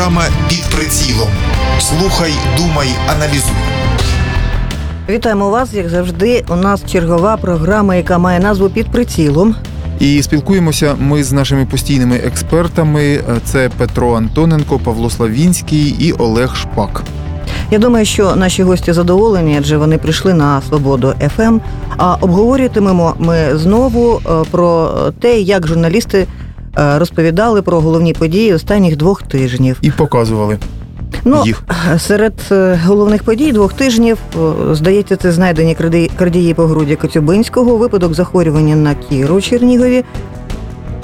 Програма під прицілом. Слухай, думай, аналізуй. Вітаємо вас, як завжди. У нас чергова програма, яка має назву під прицілом. І спілкуємося ми з нашими постійними експертами: це Петро Антоненко, Павло Славінський і Олег Шпак. Я думаю, що наші гості задоволені, адже вони прийшли на свободу ФМ. А обговорюватимемо ми знову е, про те, як журналісти розповідали про головні події останніх двох тижнів. І показували. Ну, їх. серед е, головних подій двох тижнів, здається, це знайдені крадії по груді Коцюбинського, випадок захворювання на Кіру у Чернігові.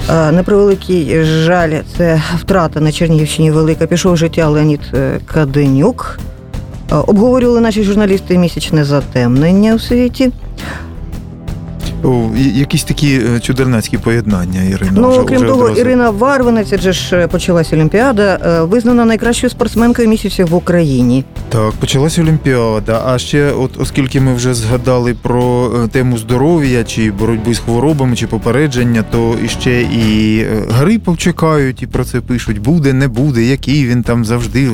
На превеликий жаль, це втрата на Чернігівщині велика. Пішов життя Леонід Каденюк. Обговорювали наші журналісти місячне затемнення у світі. Якісь такі е, чудернацькі поєднання, Ірина. Ну, вже, крім вже того, одразу. Ірина Варвинець, адже ж е, почалась Олімпіада, е, визнана найкращою спортсменкою місяця в Україні. Так, почалася Олімпіада. А ще, от оскільки ми вже згадали про тему здоров'я чи боротьби з хворобами, чи попередження, то іще і грипов чекають, і про це пишуть: буде, не буде, який він там завжди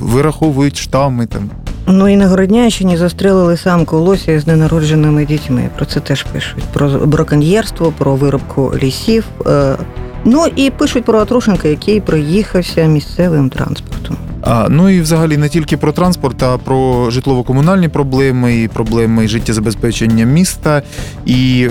вираховують штами там. Ну і на Городнящині застрелили самку лося з ненародженими дітьми. Про це теж пишуть. Про браконьєрство, про виробку лісів. Е, Ну і пишуть про Атрушенка, який проїхався місцевим транспортом. Ну і взагалі не тільки про транспорт, а про житлово-комунальні проблеми, і проблеми життєзабезпечення міста, і е,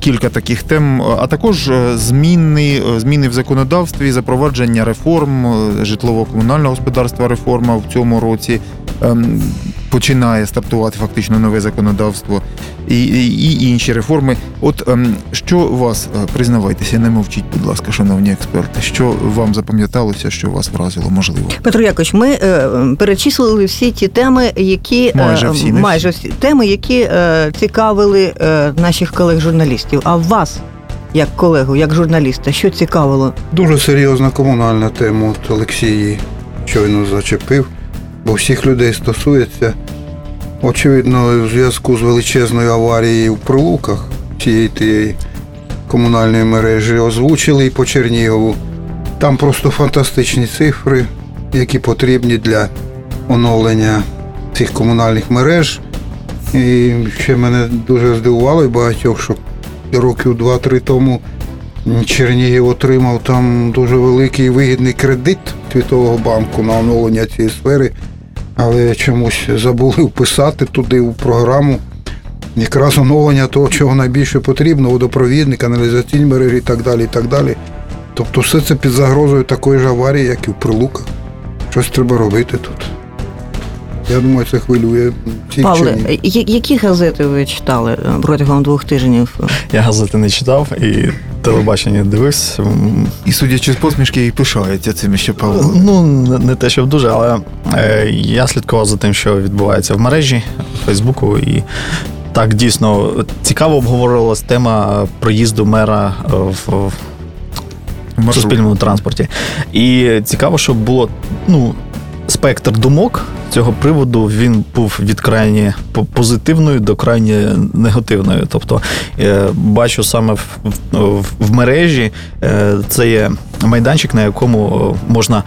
кілька таких тем, а також е, зміни, е, зміни в законодавстві, запровадження реформ житлово-комунального господарства. Реформа в цьому році. ем, Починає стартувати фактично нове законодавство і, і, і інші реформи. От ем, що вас признавайтеся, не мовчіть, будь ласка, шановні експерти. Що вам запам'яталося, що вас вразило, можливо? Петро Якович, ми е, перечислили всі ті теми, які е, Майже всі, майже всі теми, які е, цікавили е, наших колег-журналістів. А вас, як колегу, як журналіста, що цікавило? Дуже серйозна комунальна тема. От Олексій щойно зачепив, бо всіх людей стосується. Очевидно, в зв'язку з величезною аварією в Прилуках цієї тієї комунальної мережі озвучили і по Чернігову. Там просто фантастичні цифри, які потрібні для оновлення цих комунальних мереж. І ще мене дуже здивувало і багатьох, що років 2-3 тому Чернігів отримав там дуже великий вигідний кредит Світового банку на оновлення цієї сфери, але чомусь забули вписати туди у програму якраз оновлення того, чого найбільше потрібно, водопровідні, каналізаційні мережі і так далі. і так далі. Тобто все це під загрозою такої ж аварії, як і в Прилуках. Щось треба робити тут. Я думаю, це хвилює всіх Павле, я- які газети ви читали протягом двох тижнів? Я газети не читав і телебачення дивився. І судячи з посмішки, і пишається цим ще Павло. Ну, не не те, що дуже, але е, я слідкував за тим, що відбувається в мережі в Фейсбуку. І так дійсно цікаво обговорювалася тема проїзду мера е, в, в суспільному транспорті. І цікаво, щоб було ну, спектр думок цього приводу він був від крайні позитивної до крайні негативної. Тобто е, бачу саме в, в, в мережі е, це є майданчик, на якому е, можна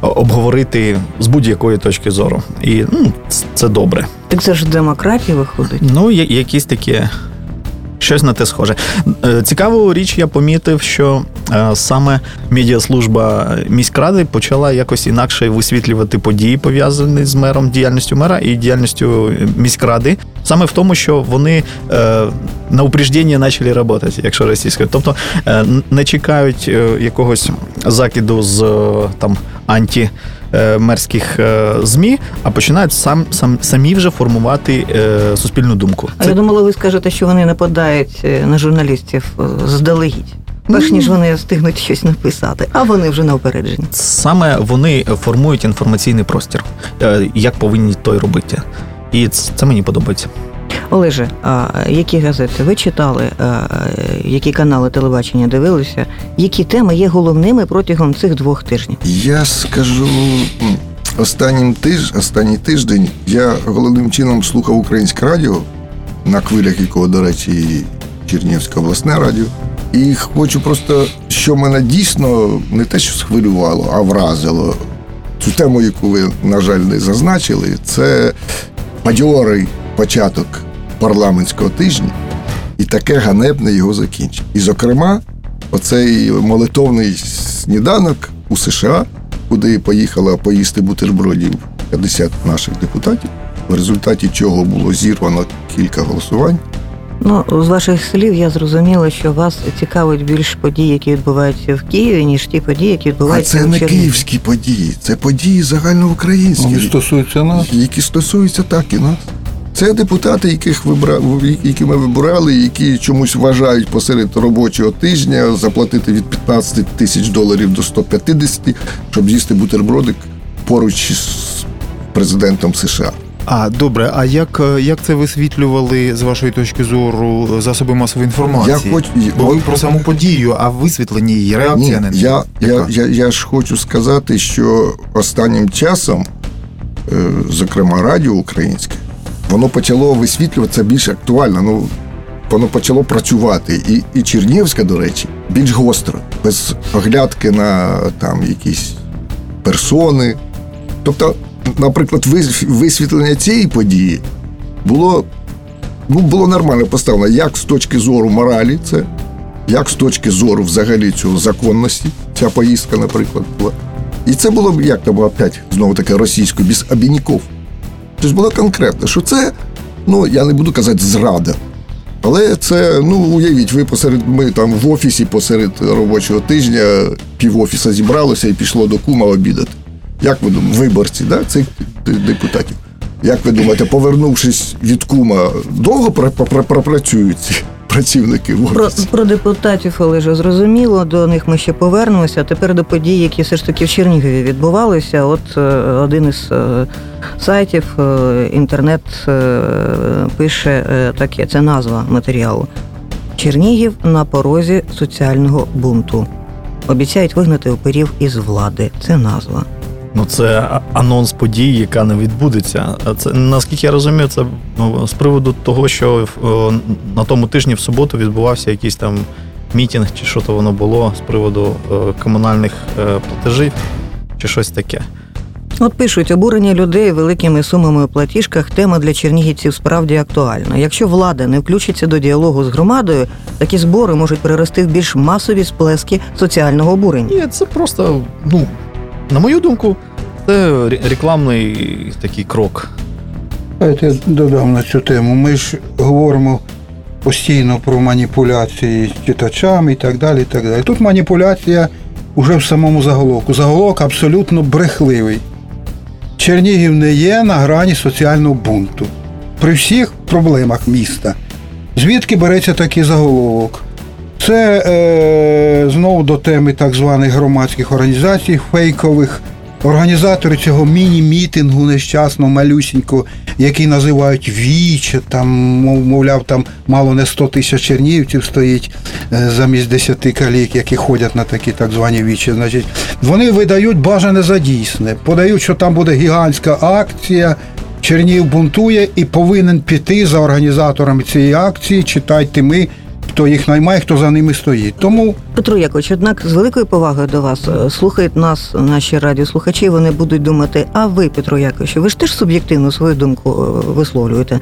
обговорити з будь-якої точки зору. І ну, це добре. Так це ж демократія виходить. Ну, якісь такі. Щось на те схоже. Е, Цікаву річ я помітив, що е, саме медіаслужба міськради почала якось інакше висвітлювати події, пов'язані з мером, діяльністю мера і діяльністю міськради. Саме в тому, що вони е, на упреждення почали працювати, якщо російською. Тобто не чекають якогось закиду з там анті. Е, Мерських е, змі, а починають сам, сам самі вже формувати е, суспільну думку. А я думала, ви скажете, що вони нападають на журналістів заздалегідь. Перш ніж вони встигнуть щось написати, а вони вже на опередженні. Саме вони формують інформаційний простір, як повинні той робити. І це це мені подобається. Олеже, а які газети ви читали, які канали телебачення дивилися, які теми є головними протягом цих двох тижнів? Я скажу останнім тиж, останній тиждень я головним чином слухав українське радіо, на хвилях якого, до речі, і Чернігівське обласне радіо. І хочу просто, що мене дійсно не те, що схвилювало, а вразило. ту тему, яку ви, на жаль, не зазначили, це бадьорий початок парламентського тижня і таке ганебне його закінчення. І, зокрема, оцей молитовний сніданок у США, куди поїхала поїсти бутербродів 50 наших депутатів, в результаті чого було зірвано кілька голосувань. Ну, з ваших слів я зрозуміла, що вас цікавить більш події, які відбуваються в Києві, ніж ті події, які А відбуваються це в не київські події, це події загальноукраїнські. Вони стосуються нас. які стосуються так і нас. Це депутати, яких вибра... які ми вибирали, які чомусь вважають посеред робочого тижня заплатити від 15 тисяч доларів до 150, щоб з'їсти бутербродик поруч з президентом США. А добре, а як, як це висвітлювали з вашої точки зору засоби масової інформації? Я хоч Бо ви про саму подію, а висвітлення її, реакція Ні, на я, я, я, я ж хочу сказати, що останнім часом, е, зокрема, радіо українське, воно почало висвітлюватися більш актуально. Ну, воно почало працювати. І, і Чернівська, до речі, більш гостро, без оглядки на там якісь персони. Тобто, наприклад, висвітлення цієї події було, ну, було нормально поставлено як з точки зору моралі, це як з точки зору взагалі цього законності, ця поїздка, наприклад, була. І це було, як там опять, знову таки, російською, без обіняків. Тобто було конкретно, що це, ну, я не буду казати, зрада. Але це, ну, уявіть, ви посеред, ми там в офісі посеред робочого тижня пів офіса зібралося і пішло до кума обідати. Як ви думаєте, виборці, да, цих депутатів? Як ви думаєте, повернувшись від кума, довго пр- пр- пропрацюють ці працівники в Про, про депутатів, Олеже, зрозуміло, до них ми ще повернемося. Тепер до подій, які все ж таки в Чернігові відбувалися. От е, один із е, сайтів, е, інтернет пише таке, це назва матеріалу. Чернігів на порозі соціального бунту. Обіцяють вигнати оперів із влади. Це назва. Ну, це анонс події, яка не відбудеться. А Це наскільки я розумію, це ну, з приводу того, що о, на тому тижні в суботу відбувався якийсь там мітінг, чи що то воно було з приводу е, комунальних е, платежів, чи щось таке. От пишуть, обурення людей великими сумами у платіжках тема для чернігівців справді актуальна. Якщо влада не включиться до діалогу з громадою, такі збори можуть перерости в більш масові сплески соціального обурення. Ні, це просто, ну, на мою думку, це рекламний такий крок. Давайте додам на цю тему. Ми ж говоримо постійно про маніпуляції з читачами і так далі. І так далі. Тут маніпуляція вже в самому заголовку. Заголовок абсолютно брехливий. Чернігів не є на грані соціального бунту. При всіх проблемах міста. Звідки береться такий заголовок? Це е, знову до теми так званих громадських організацій фейкових. Організатори цього міні-мітингу нещасного малюсінького, який називають Віче, там, мовляв, там мало не 100 тисяч чернігівців стоїть е, замість 10 калік, які ходять на такі так звані вічі. Значить, вони видають бажане за дійсне, подають, що там буде гігантська акція. Чернігів бунтує і повинен піти за організаторами цієї акції. Читайте ми, хто їх наймає, хто за ними стоїть. Тому Петро Якович, однак з великою повагою до вас е, слухають нас наші радіослухачі. Вони будуть думати, а ви, Петро Якович, ви ж теж суб'єктивно свою думку е, висловлюєте.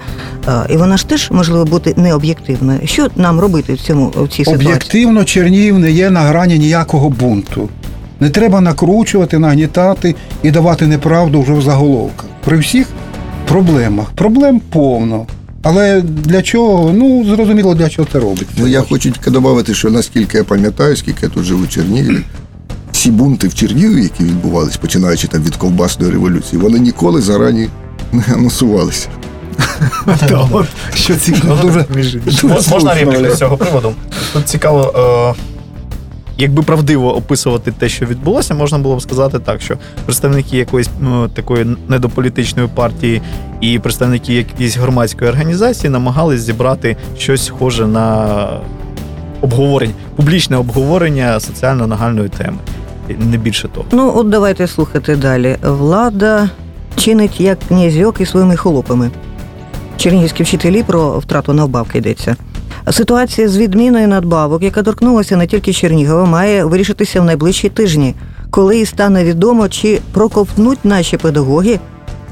Е, І вона ж теж можливо бути необ'єктивною. Що нам робити в цьому в цій ситуації? об'єктивно Чернігів не є на грані ніякого бунту. Не треба накручувати, нагнітати і давати неправду вже в заголовках. При всіх проблемах. Проблем повно. Але для чого? Ну, зрозуміло, для чого це робиться. Ну, я хочу тільки додати, що наскільки я пам'ятаю, скільки я тут живу в Чернігові, всі бунти в Чернігові, які відбувалися, починаючи там від ковбасної революції, вони ніколи зарані не анонсувалися. Що цікаво. Дуже, Мо- Можна репліку з цього приводу? Тут цікаво, е, якби правдиво описувати те, що відбулося, можна було б сказати так, що представники якоїсь ну, такої недополітичної партії і представники якоїсь громадської організації намагались зібрати щось схоже на обговорення, публічне обговорення соціально нагальної теми. Не більше того. Ну, от давайте слухати далі. Влада чинить як князьок із своїми холопами. Чернігівські вчителі про втрату надбавки йдеться. Ситуація з відміною надбавок, яка торкнулася не тільки Чернігова, має вирішитися в найближчі тижні. коли і стане відомо, чи проковтнуть наші педагоги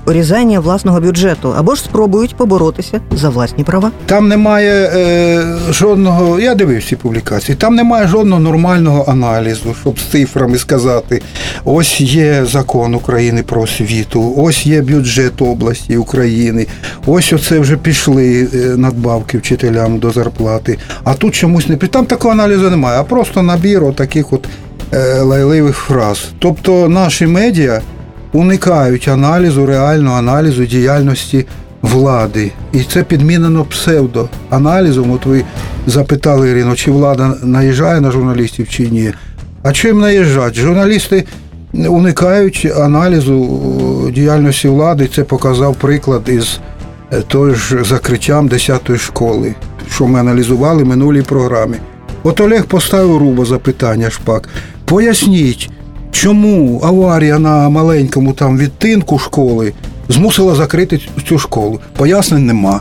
урізання власного бюджету або ж спробують поборотися за власні права. Там немає е, жодного, я дивився ці публікації, там немає жодного нормального аналізу, щоб з цифрами сказати: ось є закон України про освіту, ось є бюджет області України, ось оце вже пішли е, надбавки вчителям до зарплати. А тут чомусь не Там такого аналізу немає, а просто набір отаких от е, лайливих фраз. Тобто наші медіа уникають аналізу, реального аналізу діяльності влади. І це підмінено псевдоаналізом. От ви запитали Ірину, чи влада наїжджає на журналістів чи ні. А чим наїжджати? Журналісти уникають аналізу е, діяльності влади. Це показав приклад із е, той ж закриттям 10-ї школи, що ми аналізували в минулій програмі. От Олег поставив руба запитання шпак. Поясніть, чому аварія на маленькому там відтинку школи змусила закрити цю школу? Пояснень нема.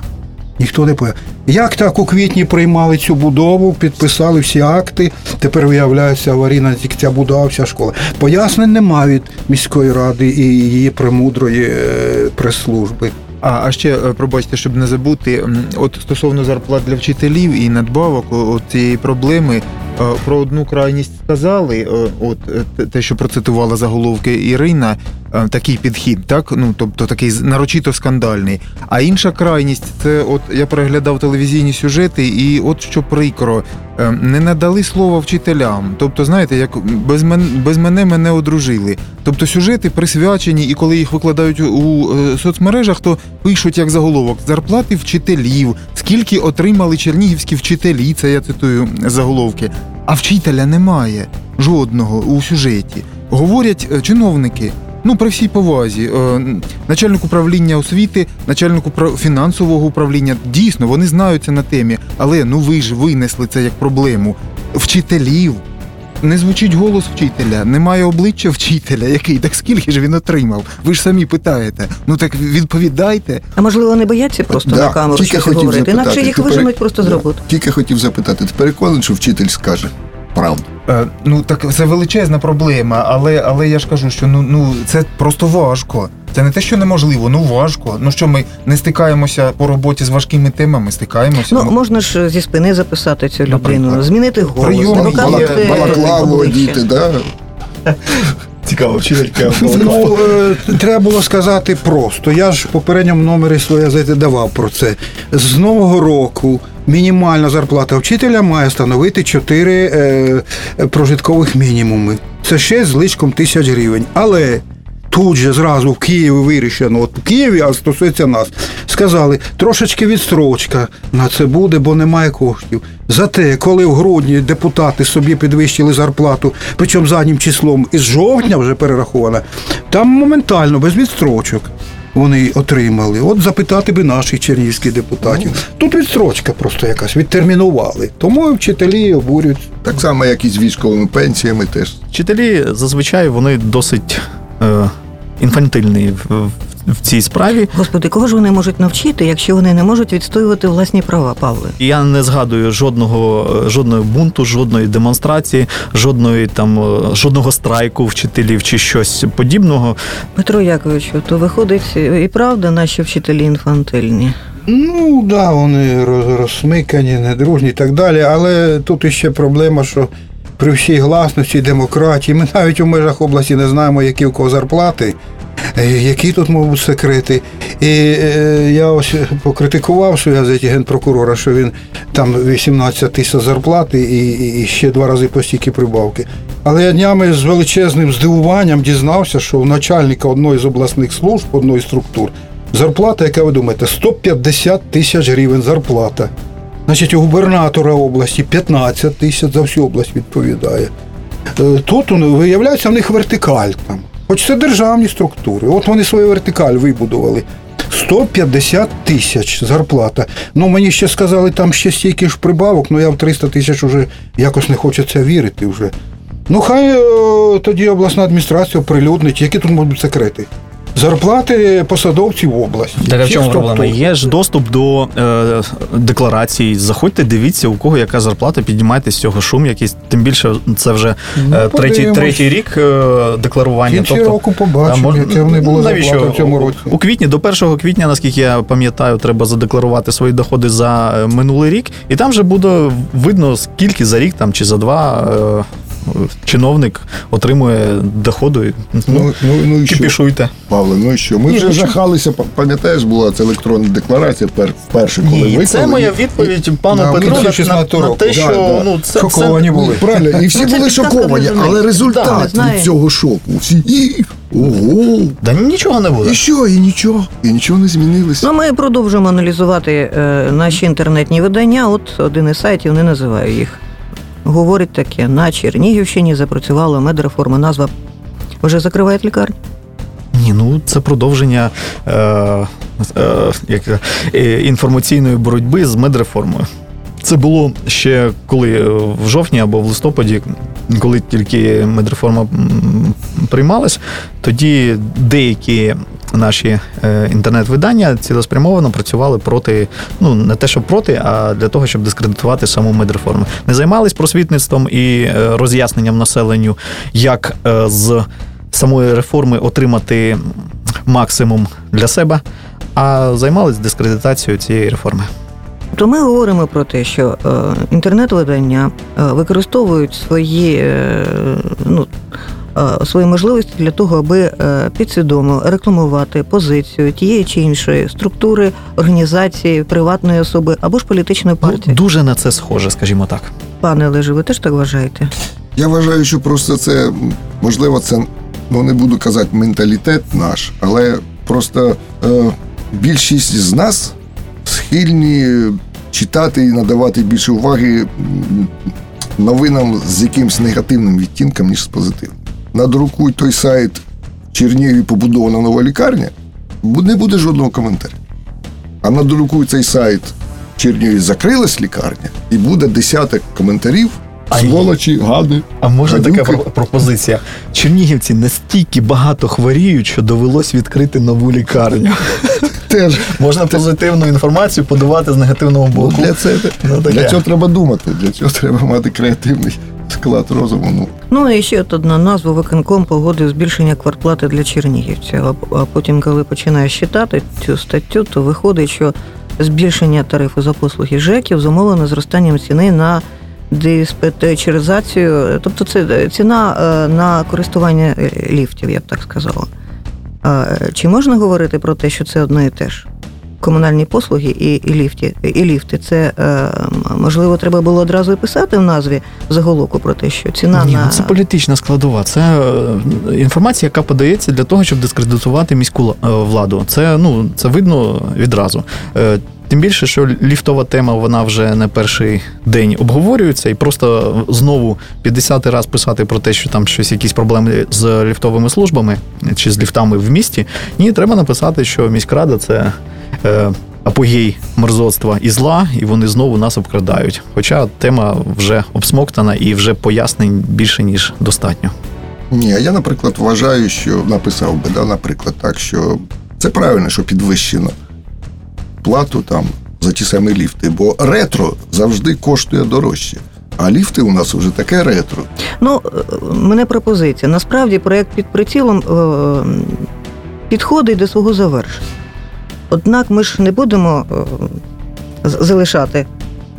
Ніхто не пояснює. Як так у квітні приймали цю будову, підписали всі акти, тепер виявляється аварійна ця будова, вся школа. Пояснень нема від міської ради і її премудрої е, прес-служби. А, а ще е, пробачте, щоб не забути, от стосовно зарплат для вчителів і надбавок цієї проблеми. Е, Про одну крайність сказали, е, от е, те- що процитувала заголовки Ірина, такий підхід, так ну тобто такий нарочито скандальний. А інша крайність це, от я переглядав телевізійні сюжети, і от що прикро, не надали слова вчителям. Тобто, знаєте, як без мене без мене мене одружили. Тобто сюжети присвячені, і коли їх викладають у е, соцмережах, то пишуть як заголовок зарплати вчителів, скільки отримали чернігівські вчителі. Це я цитую заголовки. А вчителя немає жодного у сюжеті. Говорять е, чиновники. Ну, при всій повазі, е, начальник управління освіти, начальник фінансового управління, дійсно, вони знаються на темі, але ну ви ж винесли це як проблему. Вчителів. Не звучить голос вчителя, немає обличчя вчителя, який так скільки ж він отримав. Ви ж самі питаєте. Ну так відповідайте. А можливо, не бояться просто Да, на камеру щось говорити, інакше їх виженуть просто з роботи. Тільки хотів запитати, ти переконаний, що вчитель скаже правду? Е, ну так це величезна проблема, але, але я ж кажу, що ну, ну це просто важко. Це не те, що неможливо, ну важко. Ну що ми не стикаємося по роботі з важкими темами, стикаємося. Ну, можна ж зі спини записати цю людину, Наприклад. змінити голос, Прийом показувати Балаклаву одіти, да? Цікаво, вчителька. Ну, е, треба було сказати просто. Я ж в попередньому номері своєї газети давав про це. З нового року мінімальна зарплата вчителя має становити 4 е, прожиткових мінімуми. Це 6 з личком тисяч гривень. Але тут же зразу в Києві вирішено, от в Києві, а стосується нас, сказали, трошечки відстрочка на це буде, бо немає коштів. Зате, коли в грудні депутати собі підвищили зарплату, причому заднім числом із жовтня вже перерахована, там моментально, без відстрочок. Вони отримали. От запитати би наших чернігівських депутатів. Тут відстрочка просто якась, відтермінували. Тому вчителі обурюють. Так само, як і з військовими пенсіями теж. Вчителі зазвичай вони досить е, інфантильні в, в, в цій справі. Господи, кого ж вони можуть навчити, якщо вони не можуть відстоювати власні права, Павле? Я не згадую жодного жодного бунту, жодної демонстрації, жодної там жодного страйку вчителів чи щось подібного. Петро Яковичу, то виходить і правда, наші вчителі інфантильні. Ну, так, да, вони роз- розсмикані, недружні і так далі. Але тут іще проблема, що при всій гласності, демократії, ми навіть у межах області не знаємо, які у кого зарплати, е, які тут можуть секрети. І е, я ось покритикував в газеті генпрокурора, що він там 18 тисяч зарплати і, і ще два рази по стільки прибавки. Але я днями з величезним здивуванням дізнався, що у начальника одної з обласних служб, одної структур, зарплата, яка ви думаєте, 150 тисяч гривень зарплата. Значить, у губернатора області 15 тисяч за всю область відповідає. Е, Тут виявляється, в них вертикаль там. Хоч це державні структури. От вони свою вертикаль вибудували. 150 тисяч зарплата. Ну, мені ще сказали, там ще стільки ж прибавок, ну я в 300 тисяч вже якось не хочеться вірити вже. Ну, хай е, тоді обласна адміністрація оприлюднить, які тут можуть секрети. Зарплати посадовців області. Так а в чому проблема? Є ж доступ до е, декларацій. Заходьте, дивіться, у кого яка зарплата, піднімайте з цього шум якийсь. Тим більше це вже е, третій, Ну, подивимось. третій рік е, декларування. кінці тобто, року побачимо, мож- яке вони були навіщо? зарплата в цьому році. У квітні, до 1 квітня, наскільки я пам'ятаю, треба задекларувати свої доходи за е, минулий рік, і там вже буде видно, скільки за рік там чи за два е, чиновник отримує доходу. Ну, Ну, ну, ну і що? кіпішуйте. Павле, ну і що? Ми вже жахалися, па- пам'ятаєш, була ця електронна декларація пер- вперше, коли Ні, виклали. це моя І- відповідь пану Да, Петру на, 2016 на, на те, що да. ну це, Шоковані це були. Правильно, і всі Ну, були шоковані, але результат Да, від цього шоку. Всі і ого. Да нічого не буде. І що, і нічого, і нічого не змінилося. Ну, ми продовжуємо аналізувати е, наші інтернетні видання. От один із сайтів, не називаю їх. Говорить таке: на Чернігівщині запрацювала медреформа. Назва вже закривають лікарню. Ні, ну це продовження е, е, е, інформаційної боротьби з медреформою. Це було ще коли е, в жовтні або в листопаді, коли тільки медреформа приймалась, тоді деякі наші е, інтернет-видання цілеспрямовано працювали проти, ну не те, що проти, а для того, щоб дискредитувати саму медреформу. Не займались просвітництвом і е, роз'ясненням населенню, як е, з самої реформи отримати максимум для себе, а займались дискредитацією цієї реформи. То ми говоримо про те, що інтернет-видання використовують свої, ну, свої можливості для того, аби е, підсвідомо рекламувати позицію тієї чи іншої структури, організації, приватної особи або ж політичної Ну, дуже на це схоже, скажімо так. Пане Олеже, ви теж так вважаєте? Я вважаю, що просто це можливо, це ну не буду казати менталітет наш, але просто е, більшість з нас схильні читати і надавати більше уваги новинам з якимось негативним відтінком, ніж з позитивним. Надрукуй той сайт в Чернігові побудована нова лікарня, не буде жодного коментаря. А надрукуй цей сайт в Чернігові закрилась лікарня, і буде десяток коментарів. А Сволочі, гади. А може така гадюки. про- пропозиція? Чернігівці настільки багато хворіють, що довелось відкрити нову лікарню. Теж Можна позитивну інформацію подавати з негативного ну, боку. для, це, Ну, для цього треба думати, для цього треба мати креативний склад розуму. Ну, і ще от одна назва виконком погодив збільшення квартплати для чернігівців. А, потім, коли починаєш читати цю статтю, то виходить, що збільшення тарифу за послуги ЖЕКів зумовлено зростанням ціни на диспетчеризацію, тобто це ціна е, на користування ліфтів, я б так сказала. Чи можна говорити про те, що це одне і те ж? Комунальні послуги і, і ліфти, і ліфти. Це е, можливо треба було одразу і писати в назві заголовку про те, що ціна Ні, на ну це політична складова. Це е, інформація, яка подається для того, щоб дискредитувати міську е, владу. Це ну це видно відразу. Тим більше, що ліфтова тема вона вже не перший день обговорюється, і просто знову 50 раз писати про те, що там щось якісь проблеми з ліфтовими службами чи з ліфтами в місті. Ні, треба написати, що міськрада це. Е, Апогей мерзоцтва і зла, і вони знову нас обкрадають. Хоча тема вже обсмоктана і вже пояснень більше ніж достатньо. ні, а я, наприклад, вважаю, що написав би, да, наприклад, так, що це правильно, що підвищено плату там за ті самі ліфти, бо ретро завжди коштує дорожче. А ліфти у нас вже таке ретро. Ну, е, мене пропозиція. Насправді проєкт під прицілом е, підходить до свого завершення. Однак ми ж не будемо е, залишати.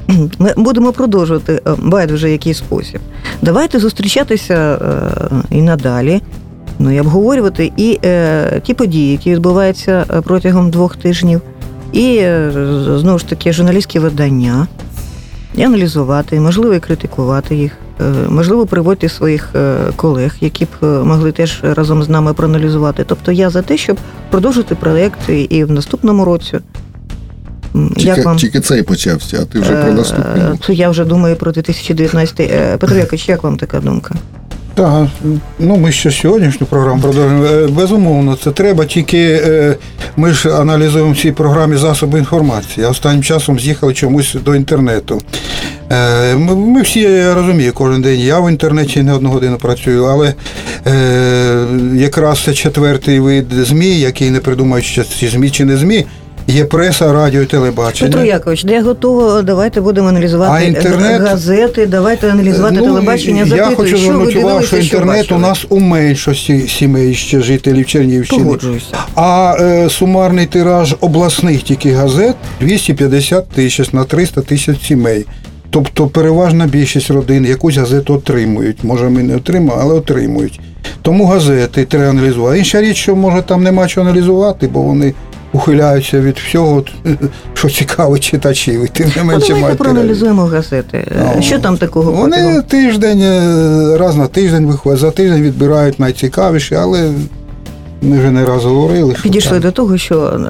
Ми будемо продовжувати е, байдуже який спосіб. Давайте зустрічатися е, і надалі, ну і обговорювати і ті події, які відбуваються протягом двох тижнів, і знову ж таки журналістські видання, і аналізувати, і можливо, і критикувати їх. Е, Можливо, приводьте своїх е, колег, які б е, могли теж разом з нами проаналізувати. Тобто я за те, щоб продовжити проєкт і- в наступному році. Тільки, Як вам? тільки цей почався, а ти вже про наступний. Це я вже думаю про 2019. Е, Петро Якович, як вам така думка? Так, ну ми ще сьогоднішню програму продовжуємо. Е, Безумовно, це треба, тільки е, ми ж аналізуємо в цій програмі засоби інформації, останнім часом з'їхали чомусь до інтернету. Е, Ми, всі я розумію, кожен день я в інтернеті не одну годину працюю, але якраз це четвертий вид ЗМІ, який не придумають, ці ЗМІ чи не ЗМІ, є преса, радіо і телебачення. Петро Якович, я готова. Давайте будемо аналізувати А інтернет? газети, давайте аналізувати Ну, телебачення. Я хочу що звернути увагу, що інтернет у нас у меншості сімей ще жителів Чернігівщини. Погоджуюся. А е, сумарний тираж обласних тільки газет 250 тисяч на 300 тисяч сімей. Тобто переважна більшість родин якусь газету отримують. Може, ми не отримаємо, але отримують. Тому газети треба аналізувати. Інша річ, що може там нема чого аналізувати, бо вони ухиляються від всього, що цікаво читачів. І тим не менше давайте проаналізуємо газети. Е, Ну, Що там такого? Вони протягом? тиждень, е, раз на тиждень виходять, за тиждень відбирають найцікавіші, але ми вже не раз говорили. Що Підійшли там. до того, що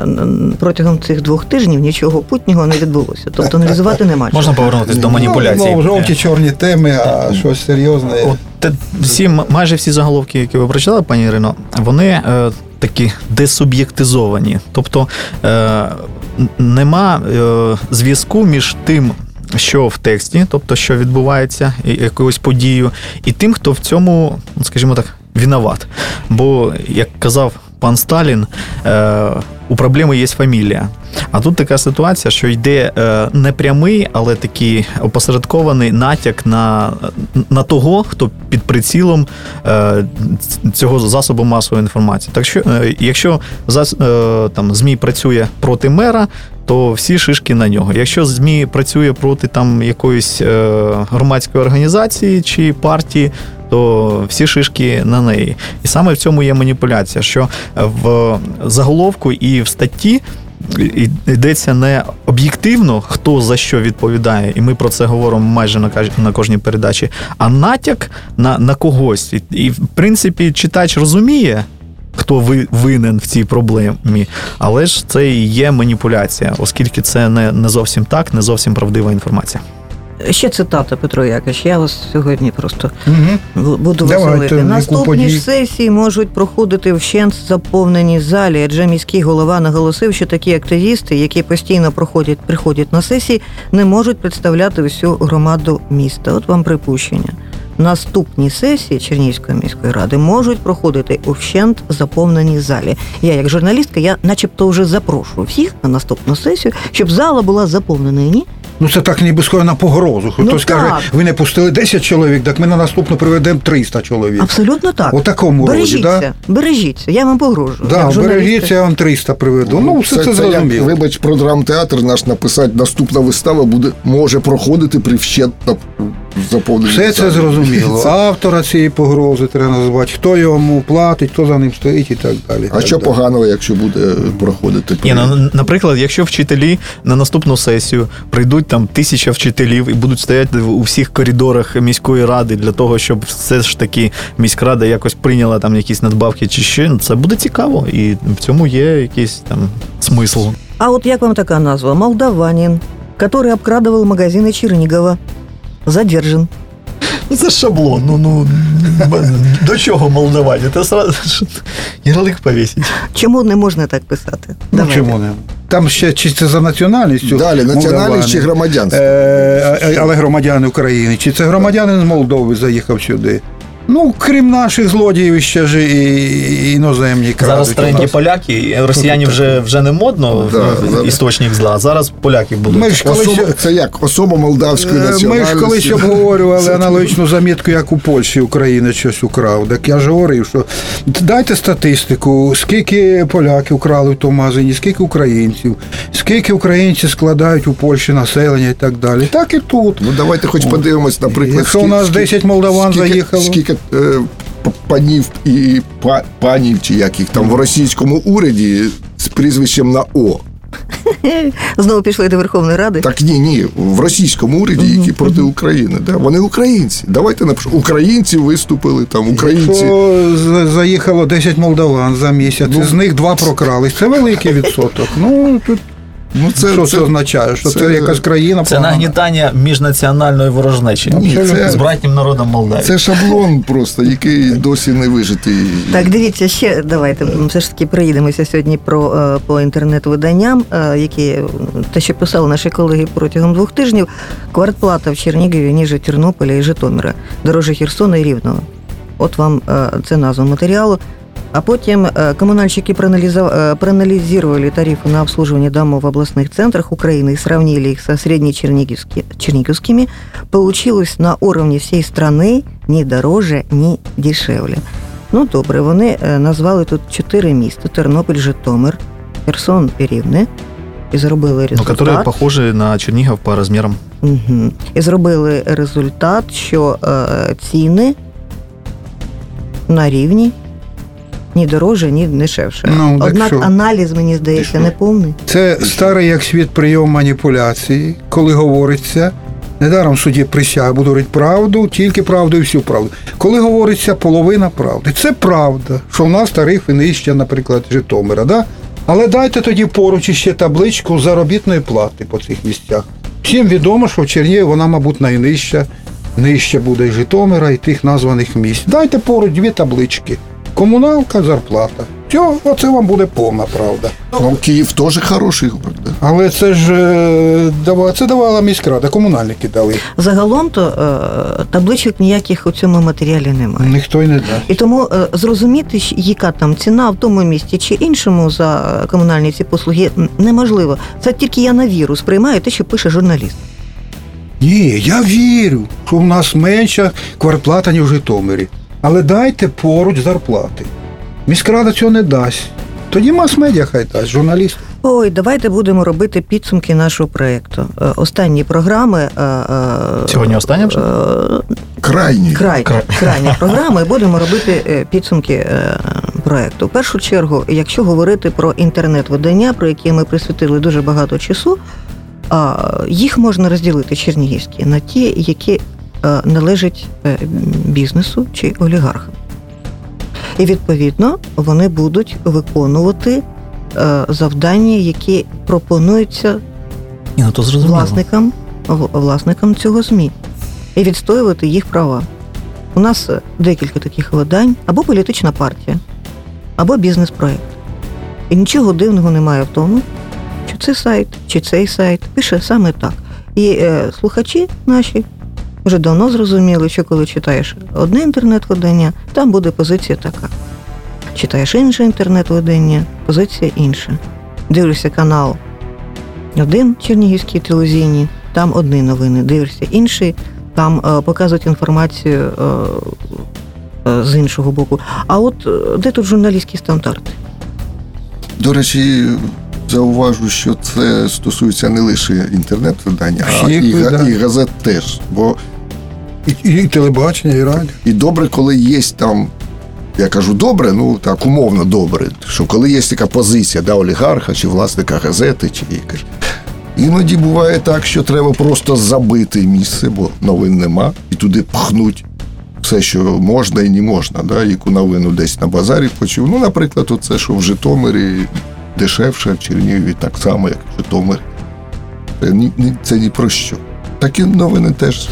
протягом цих двох тижнів нічого путнього не відбулося. Тобто аналізувати нема. Можна повернутися до маніпуляцій. Ну, жовті чорні теми, а щось серйозне. От те- всі майже всі заголовки, які ви прочитали, пані Ірино, вони е, такі десуб'єктизовані. Тобто е, нема е, зв'язку між тим. Що в тексті, тобто що відбувається і- якоюсь подією, і тим, хто в цьому, скажімо так, виноват. Бо, як казав пан Сталін, е, у проблеми є фамілія. А тут така ситуація, що йде е, не прямий, але такий опосередкований натяк на, на того, хто під прицілом е, цього засобу масової інформації. Так що, якщо там, ЗМІ працює проти мера, то всі шишки на нього. Якщо ЗМІ працює проти там якоїсь громадської організації чи партії, то всі шишки на неї. І саме в цьому є маніпуляція, що в заголовку і в статті йдеться не об'єктивно, хто за що відповідає, і ми про це говоримо майже на на кожній передачі, а натяк на, на когось. І, і в принципі, читач розуміє. Хто ви винен в цій проблемі, але ж це і є маніпуляція, оскільки це не, не зовсім так, не зовсім правдива інформація. Ще цитата, Петро Якович. Я вас сьогодні просто угу. буду веселити. Наступні ж сесії можуть проходити вщент заповненій залі, адже міський голова наголосив, що такі активісти, які постійно проходять, приходять на сесії, не можуть представляти всю громаду міста. От вам припущення. Наступні сесії Чернігівської міської ради можуть проходити у вщент заповненій залі. Я, як журналістка, я начебто вже запрошую всіх на наступну сесію, щоб зала була заповнена. Ні? Ну це так ніби схоже на погрозу. Ну, Хтось каже, ви не пустили 10 чоловік, так ми на наступну приведемо 300 чоловік. Абсолютно так. У такому роді, да? бережіться, я вам погрожую. Да, як бережіться, я вам 300 приведу. Ну, все це, як, зрозуміло. вибач, про драмтеатр наш написати, наступна вистава буде, може проходити при вщентно заповненій Все це залі. зрозуміло. Це- Автора цієї погрози треба назвати, хто йому платить, хто за ним стоїть і так далі. А Так що далі. поганого, якщо буде проходити? Ні, ну, наприклад, якщо вчителі на наступну сесію прийдуть там тисяча вчителів і будуть стояти у всіх коридорах міської ради для того, щоб все ж таки міськрада якось прийняла там якісь надбавки чи ще, ну, це буде цікаво, і в цьому є якийсь там смисл. А вот як вам така назва? Молдаванин, который обкрадывал магазины Чернигова. Задержан. Ну, це шаблон. Ну ну до чого молдавані? Це сразу ярлик повісить. Чому не можна так писати? Ну Давайте. чому не? Там ще чи це за національністю. Далі, національність чи громадянство? Е, е, але громадяни України. Чи це громадянин з Молдови заїхав сюди? Ну, крім наших злодіїв, ще ж і іноземні крадуть. Зараз старенькі поляки, росіяни вже, вже не модно Да, істочник зла. Зараз поляки будуть. Ми ж колись, Особа, це як? Особа молдавської е, ми ж колись обговорювали аналогічну замітку, як у Польщі Українець щось украв. Так я ж говорив, що дайте статистику, скільки поляків украли в тому магазині, скільки українців, скільки українці складають у Польщі населення і так далі. Так і тут. Ну давайте хоч подивимось, наприклад. Якщо у нас 10 молдаван скільки, заїхало. Скільки панів і па- панів, чи як їх там в російському уряді з прізвищем на О. Знову пішли до Верховної Ради. Так ні, ні, в російському уряді, які проти України. Да, вони українці. Давайте напишемо. Українці виступили там, українці. Якщо заїхало 10 молдаван за місяць, з них два прокрались. Це великий відсоток. Ну тут Ну, це, що це, означає? Що це, якась країна Це погана? нагнітання міжнаціональної ворожнечі Ні, це- з братнім народом Молдавії. це шаблон просто, який досі не вижитий. Так, дивіться, ще давайте все ж таки приїдемося сьогодні про е, по інтернет-виданням, е, які те, що писали наші колеги протягом двох тижнів. Квартплата в Чернігові ніже Тернополя і Житомира, дороже Херсона і Рівного. От вам е, це назва матеріалу. А потім э, коммунальщики проанализа- э, проанализировали тарифы на обслуживание домов в областных центрах Украины и сравнили их со среднечерниговскими. Получилось на уровне всей страны ні дороже, ні дешевле. Ну, добре, вони е, назвали тут чотири міста: Тернопіль, Житомир, Херсон і Рівне. І зробили Ну, результат. которые похожи на Чернигов по размерам. Угу. І зробили результат, що е, ціни на рівні ні дороже, ні дешевше. Ну, Однак що? аналіз, мені здається, не повний. Це старий як світ прийом маніпуляції, коли говориться. Недаром судді присяг буду говорити правду, тільки правду і всю правду. Коли говориться половина правди, це правда, що в нас тарифи нижче, наприклад, Житомира. Да? Але дайте тоді поруч іще табличку заробітної плати по цих місцях. Всім відомо, що в Чернігові вона, мабуть, найнижча, нижче буде і Житомира, і тих названих місць. Дайте поруч дві таблички. Комуналка, зарплата. Все, оце вам буде повна правда. Ну, Київ теж хороший город. Да? Але це ж е, це давала міськрада, комунальники дали. Загалом то е, табличок ніяких у цьому матеріалі немає. Ніхто й не дасть. І тому е, зрозуміти, яка там ціна в тому місті чи іншому за комунальні ці послуги неможливо. Це тільки я на віру сприймаю те, що пише журналіст. Ні, я вірю, що в нас менша квартплата, ніж в Житомирі. Але дайте поруч зарплати. Міськрада цього не дасть. Тоді мас-медіа хай дасть, журналісти. Ой, давайте будемо робити підсумки нашого проєкту. Е, Останні програми. е, е, Сьогодні остання вже? е, Крайній. Край, Край. крайні програми будемо робити підсумки проекту. В першу чергу, якщо говорити про інтернет-видання, про які ми присвятили дуже багато часу, їх можна розділити чернігівські на ті, які е, належать е, бізнесу чи олігархам. І відповідно вони будуть виконувати е, завдання, які пропонуються ну то власникам, власникам цього ЗМІ і відстоювати їх права. У нас декілька таких видань, або політична партія, або бізнес-проект. І нічого дивного немає в тому, що цей сайт чи цей сайт пише саме так. І е, слухачі наші вже давно зрозуміли, що коли читаєш одне інтернет-видання, там буде позиція така. Читаєш інше інтернет-видання, позиція інша. Дивишся канал один чернігівський телевізійні, там одні новини, дивишся інший, там е, показують інформацію е, е, з іншого боку. А от е, де тут журналістські стандарти? До речі, зауважу, що це стосується не лише інтернет-видань, а і, і газет теж. Бо І, і телебачення, і радіо. і добре, коли є там. Я кажу добре, ну так умовно добре. Що коли є така позиція да, олігарха чи власника газети, чи якась. Іноді буває так, що треба просто забити місце, бо новин нема, і туди пхнуть все, що можна і не можна. Да, яку новину десь на базарі почув. Ну, наприклад, оце, що в Житомирі дешевше, в Чернігові так само, як в Житомирі. Це ні, це ні про що. Такі новини теж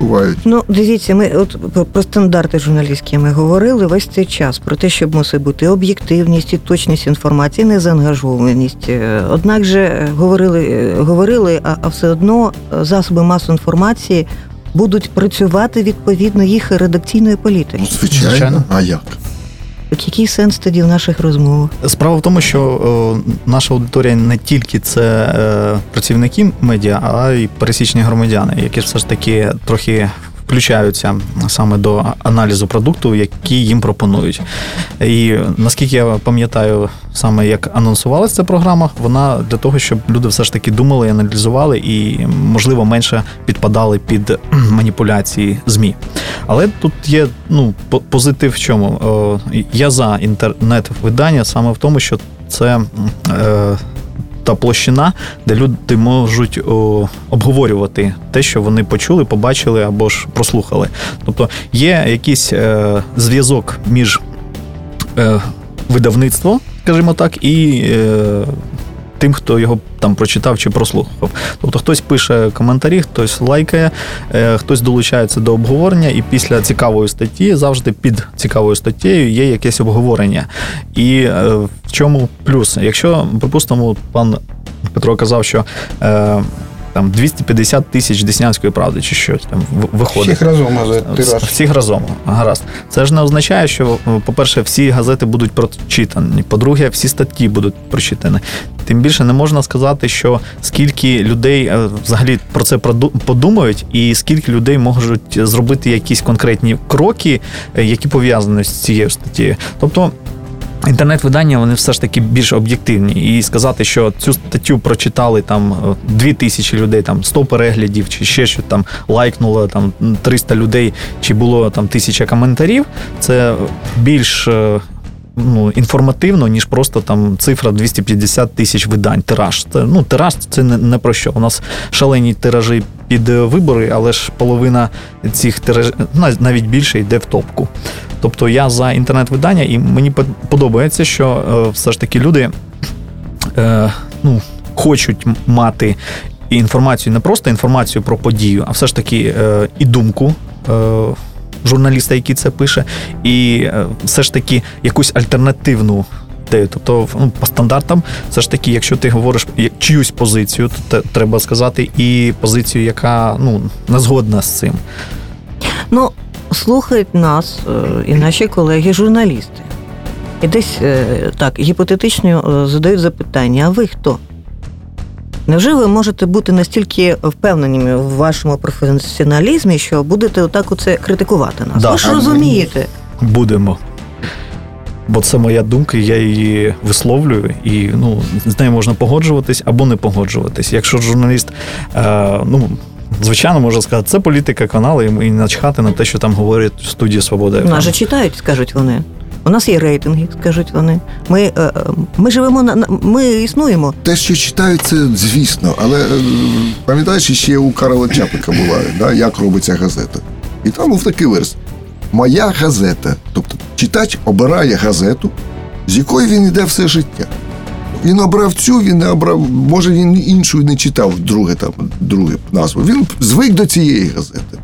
бувають. Ну, дивіться, ми от про, стандарти журналістські ми говорили весь цей час про те, що мусить бути об'єктивність і точність інформації, незаангажованість. Е, Однак же е, говорили, е, говорили, а, а все одно засоби масової інформації будуть працювати відповідно їх редакційної політики. Ну, звичайно. Звичайно. А як? Який сенс тоді в наших розмовах? Справа в тому, що о, наша аудиторія не тільки це е, працівники медіа, а й пересічні громадяни, які все ж таки трохи включаються саме до аналізу продукту, який їм пропонують. І наскільки я пам'ятаю, саме як анонсувалася ця програма, вона для того, щоб люди все ж таки думали, аналізували і, можливо, менше підпадали під маніпуляції ЗМІ. Але тут є ну, по- позитив в чому? Я за інтернет-видання саме в тому, що це е, та площина, де люди можуть о, обговорювати те, що вони почули, побачили або ж прослухали. Тобто є якийсь е, зв'язок між е, видавництвом, скажімо так, і. Е, Тим, хто його там прочитав чи прослухав. Тобто хтось пише коментарі, хтось лайкає, е, хтось долучається до обговорення, і після цікавої статті завжди під цікавою статтєю є якесь обговорення. І е, в чому плюс? Якщо, припустимо, пан Петро казав, що е, там 250 тисяч Деснянської правди, чи щось там виходить. Всіх разом тираж. Всіх разом, гаразд. Це ж не означає, що, по-перше, всі газети будуть прочитані. По-друге, всі статті будуть прочитані. Тим більше не можна сказати, що скільки людей е, взагалі про це подумають, і скільки людей можуть зробити якісь конкретні кроки, е, які пов'язані з цією статтєю. Тобто. Інтернет-видання вони все ж таки більш об'єктивні. І сказати, що цю статтю прочитали там е, дві тисячі людей, там 100 переглядів, чи ще що там лайкнуло там 300 людей, чи було там тисяча коментарів, це більш е, ну, інформативно, ніж просто там цифра 250 тисяч видань. Тираж. Це, ну, тираж це не, не про що. У нас шалені тиражі під е, вибори, але ж половина цих тиражів, навіть більше йде в топку. Тобто я за інтернет-видання, і мені подобається, що е, все ж таки люди е, ну, хочуть мати інформацію, не просто інформацію про подію, а все ж таки е, і думку. Е, Журналіста, який це пише, і е, все ж таки якусь альтернативну ідею. Тобто, ну, по стандартам, все ж таки, якщо ти говориш чиюсь позицію, то треба сказати і позицію, яка ну, не згодна з цим. Ну, слухають нас е, і наші колеги-журналісти. І десь е, так гіпотетично е, задають запитання: а ви хто? Невже ви можете бути настільки впевненими в вашому професіоналізмі, що будете отак оце критикувати нас? Да. ви ж розумієте. Будемо. Бо це моя думка, я її висловлюю, і ну, з нею можна погоджуватись або не погоджуватись. Якщо журналіст, е, ну, звичайно, може сказати, це політика каналу, і, і начхати на те, що там говорять в студії Свобода. Нас же читають, скажуть вони. У нас є рейтинги, скажуть вони. Ми, е, е, ми живемо на на- ми існуємо. Те, що читають, це звісно, але е, пам'ятаєш, ще у Карла Чапика була, да, як робиться газета. І там був такий верс. Моя газета. Тобто читач обирає газету, з якої він йде все життя. Він обрав цю, він не обрав, може він іншу не читав друге там, друге назву. Він звик до цієї газети.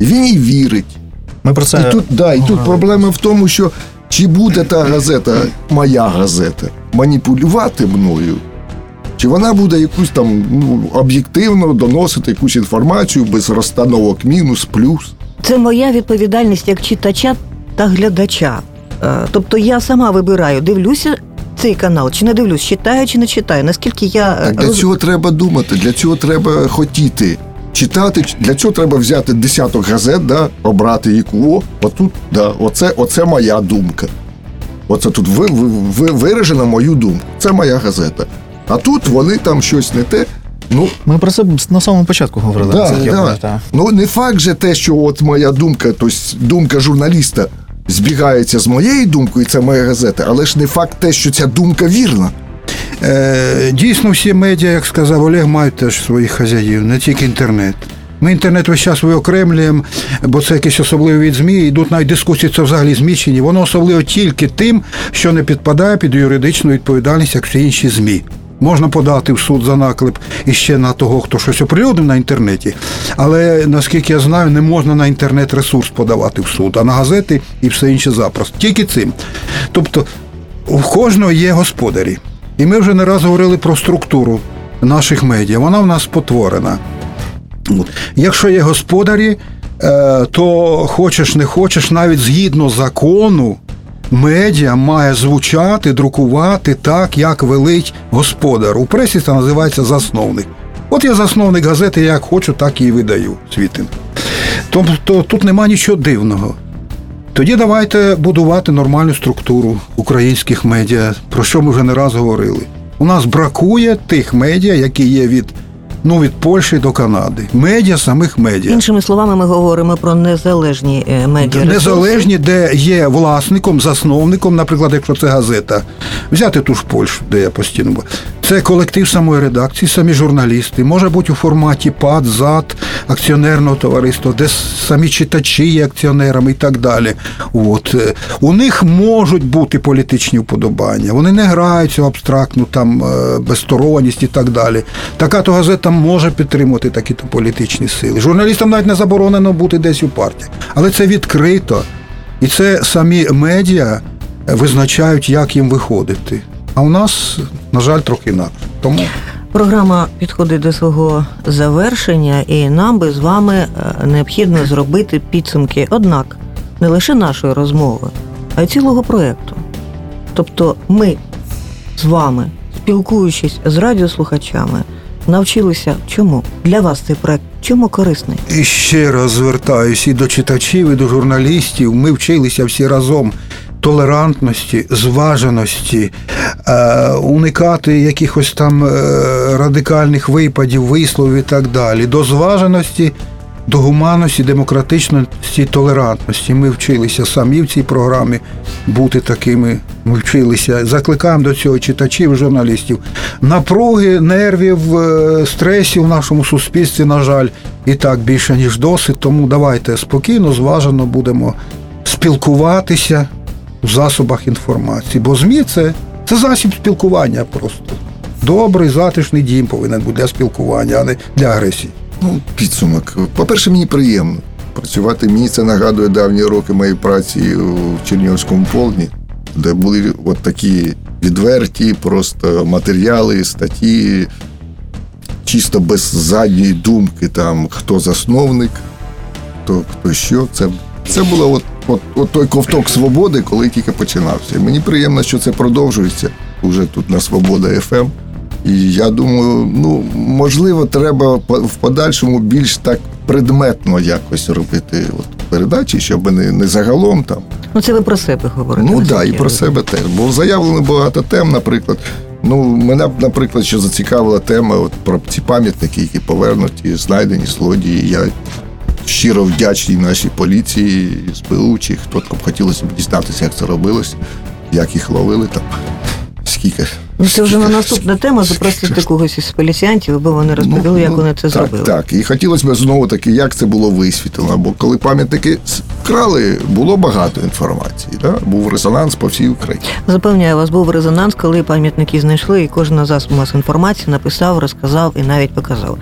Він їй вірить. Ми про це І тут, да, і тут проблема в тому, що чи буде та газета, моя газета, маніпулювати мною, чи вона буде якусь там ну, об'єктивно доносити якусь інформацію без розстановок мінус, плюс. Це моя відповідальність як читача та глядача. Е, Тобто я сама вибираю, дивлюся цей канал, чи не дивлюсь, читаю чи не читаю. Наскільки я е, Так для роз- цього треба думати, для цього треба хотіти. Читати, для цього треба взяти десяток газет, да, обрати яку. О, отут, да, оце, оце моя думка. Оце тут ви, ви, ви виражена мою думку. Це моя газета. А тут вони там щось не те. Ну, ми про це на самому початку говорили. Да, Це я да. пам'ятаю. Ну не факт же те, що от моя думка, тобто думка журналіста збігається з моєю думкою, це моя газета, але ж не факт те, що ця думка вірна. Е, Дійсно, всі медіа, як сказав Олег, мають теж своїх хазяїв, не тільки інтернет. Ми інтернет весь час виокремлюємо, бо це якийсь особливий від ЗМІ. Йдуть навіть дискусії, це взагалі зміщені. Воно особливо тільки тим, що не підпадає під юридичну відповідальність, як всі інші ЗМІ. Можна подати в суд за наклеп іще на того, хто щось оприлюднив на інтернеті, але наскільки я знаю, не можна на інтернет-ресурс подавати в суд, а на газети і все інше запросто. Тільки цим. Тобто у кожного є господарі. І ми вже не раз говорили про структуру наших медіа. Вона в нас спотворена. От. Якщо є господарі, е, то хочеш не хочеш, навіть згідно закону, медіа має звучати, друкувати так, як велить господар. У пресі це називається засновник. От я засновник газети, як хочу, так і видаю світин. Тобто тут нема нічого дивного. Тоді давайте будувати нормальну структуру українських медіа, про що ми вже не раз говорили. У нас бракує тих медіа, які є від, ну, від Польщі до Канади. Медіа самих медіа. Іншими словами, ми говоримо про незалежні е, медіа. Незалежні, де є власником, засновником, наприклад, якщо це газета. Взяти ту ж Польщу, де я постійно був. Це колектив самої редакції, самі журналісти. Може бути у форматі ПАД, ЗАД, акціонерного товариства, де самі читачі є акціонерами і так далі. От. Е, У них можуть бути політичні вподобання. Вони не граються в абстрактну там е, безсторонність і так далі. Така то газета може підтримувати такі то політичні сили. Журналістам навіть не заборонено бути десь у партії. Але це відкрито. І це самі медіа визначають, як їм виходити. А у нас, на жаль, трохи інакше. Тому Програма підходить до свого завершення, і нам би з вами е, необхідно зробити підсумки. Однак не лише нашої розмови, а й цілого проєкту. Тобто, ми з вами, спілкуючись з радіослухачами, навчилися чому для вас цей проект чому корисний? І ще раз звертаюся і до читачів, і до журналістів. Ми вчилися всі разом толерантності, зваженості, е, уникати якихось там е, радикальних випадів, висловів і так далі. До зваженості, до гуманності, демократичності, толерантності. Ми вчилися самі в цій програмі бути такими. Ми вчилися. Закликаємо до цього читачів, журналістів. Напруги, нервів, е, стресів в нашому суспільстві, на жаль, і так більше ніж досить. Тому давайте спокійно, зважено будемо спілкуватися в засобах інформації. Бо ЗМІ це, це засіб спілкування просто. Добрий, затишний дім повинен бути для спілкування, а не для агресії. Ну, підсумок. По-перше, мені приємно працювати. Мені це нагадує давні роки моєї праці в Чернігівському полдні, де були от такі відверті, просто матеріали, статті, чисто без задньої думки, там хто засновник, хто, хто що. Це, це було от, от, от той ковток свободи, коли тільки починався. І мені приємно, що це продовжується уже тут на Свобода ФМ. І я думаю, ну можливо, треба в подальшому більш так предметно якось робити от передачі, щоб не, не загалом там. Ну це ви про себе говорите. Ну так, і про себе теж. Бо заявлено багато тем, наприклад. Ну, мене наприклад, що зацікавила тема от, про ці пам'ятники, які повернуті, знайдені злодії. Я щиро вдячний нашій поліції, СБУ, чи хто там хотілося б дізнатися, як це робилось, як їх ловили там. Скільки Ну, це вже на наступна тема запросити когось із поліціянтів, аби вони розповіли, як вони це Ну, так, зробили. Так, і хотілося б знову таки, як це було висвітлено. Бо коли пам'ятники крали, було багато інформації. Да? Був резонанс по всій Україні. Запевняю, вас був резонанс, коли пам'ятники знайшли, і кожен засіб масової інформації написав, розказав і навіть показав.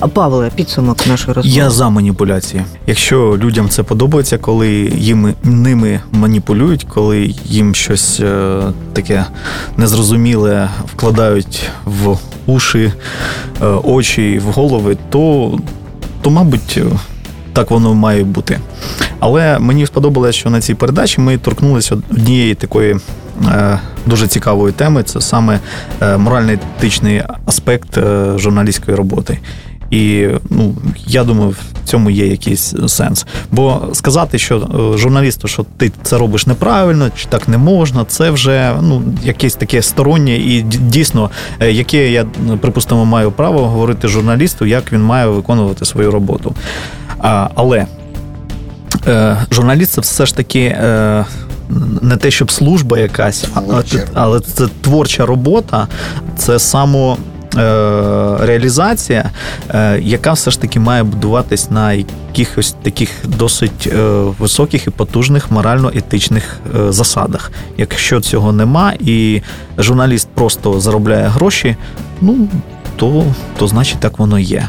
А Павле, підсумок нашої розмови. Я за маніпуляції. Якщо людям це подобається, коли їм ними маніпулюють, коли їм щось е, таке незрозуміле вкладають в уші, очі очі, в голови, то, то мабуть. е, Так воно має бути. Але мені сподобалося, що на цій передачі ми торкнулися однієї такої е, дуже цікавої теми. Це саме е, морально-етичний аспект е, журналістської роботи. І ну, я думаю, в цьому є якийсь сенс. Бо сказати, що е, журналісту, що ти це робиш неправильно, чи так не можна, це вже ну, якесь таке стороннє і дійсно, е, яке я, припустимо, маю право говорити журналісту, як він має виконувати свою роботу. А, але е, журналіст це все ж таки. Е, не те, щоб служба якась, але це творча робота, це само реалізація, е, яка все ж таки має будуватись на якихось таких досить е, високих і потужних морально-етичних е, засадах. Якщо цього нема, і журналіст просто заробляє гроші, ну то, то значить так воно є.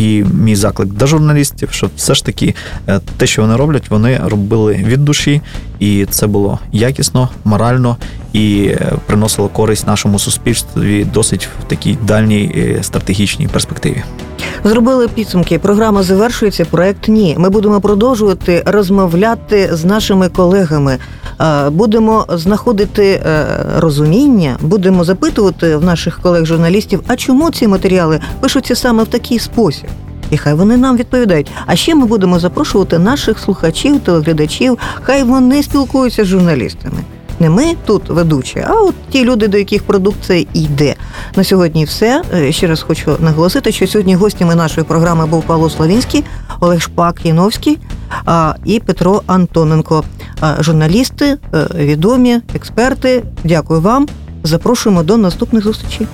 І мій заклик до журналістів, щоб все ж таки е, те, що вони роблять, вони робили від душі, і це було якісно, морально і е, приносило користь нашому суспільстві досить в такій дальній е, стратегічній перспективі. Зробили підсумки. Програма завершується. Проект ні. Ми будемо продовжувати розмовляти з нашими колегами. Е, Будемо знаходити е, розуміння, будемо запитувати в наших колег-журналістів, а чому ці матеріали пишуться саме в такий спосіб. І хай вони нам відповідають. А ще ми будемо запрошувати наших слухачів, телеглядачів. Хай вони спілкуються з журналістами. Не ми тут ведучі, а от ті люди, до яких продукція йде. На сьогодні все. Е, Ще раз хочу наголосити, що сьогодні гостями нашої програми був Павло Славінський, Олег Шпак Яновський і Петро Антоненко. Журналісти, е, відомі, експерти. Дякую вам. Запрошуємо до наступних зустрічей.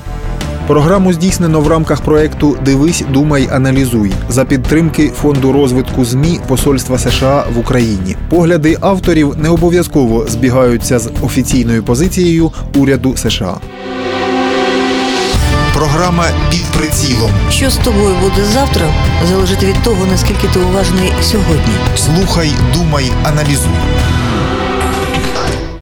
Програму здійснено в рамках проекту Дивись, думай, аналізуй за підтримки фонду розвитку ЗМІ Посольства США в Україні. Погляди авторів не обов'язково збігаються з офіційною позицією уряду США. Програма під прицілом. Що з тобою буде завтра, залежить від того, наскільки ти уважний сьогодні. Слухай, думай, аналізуй.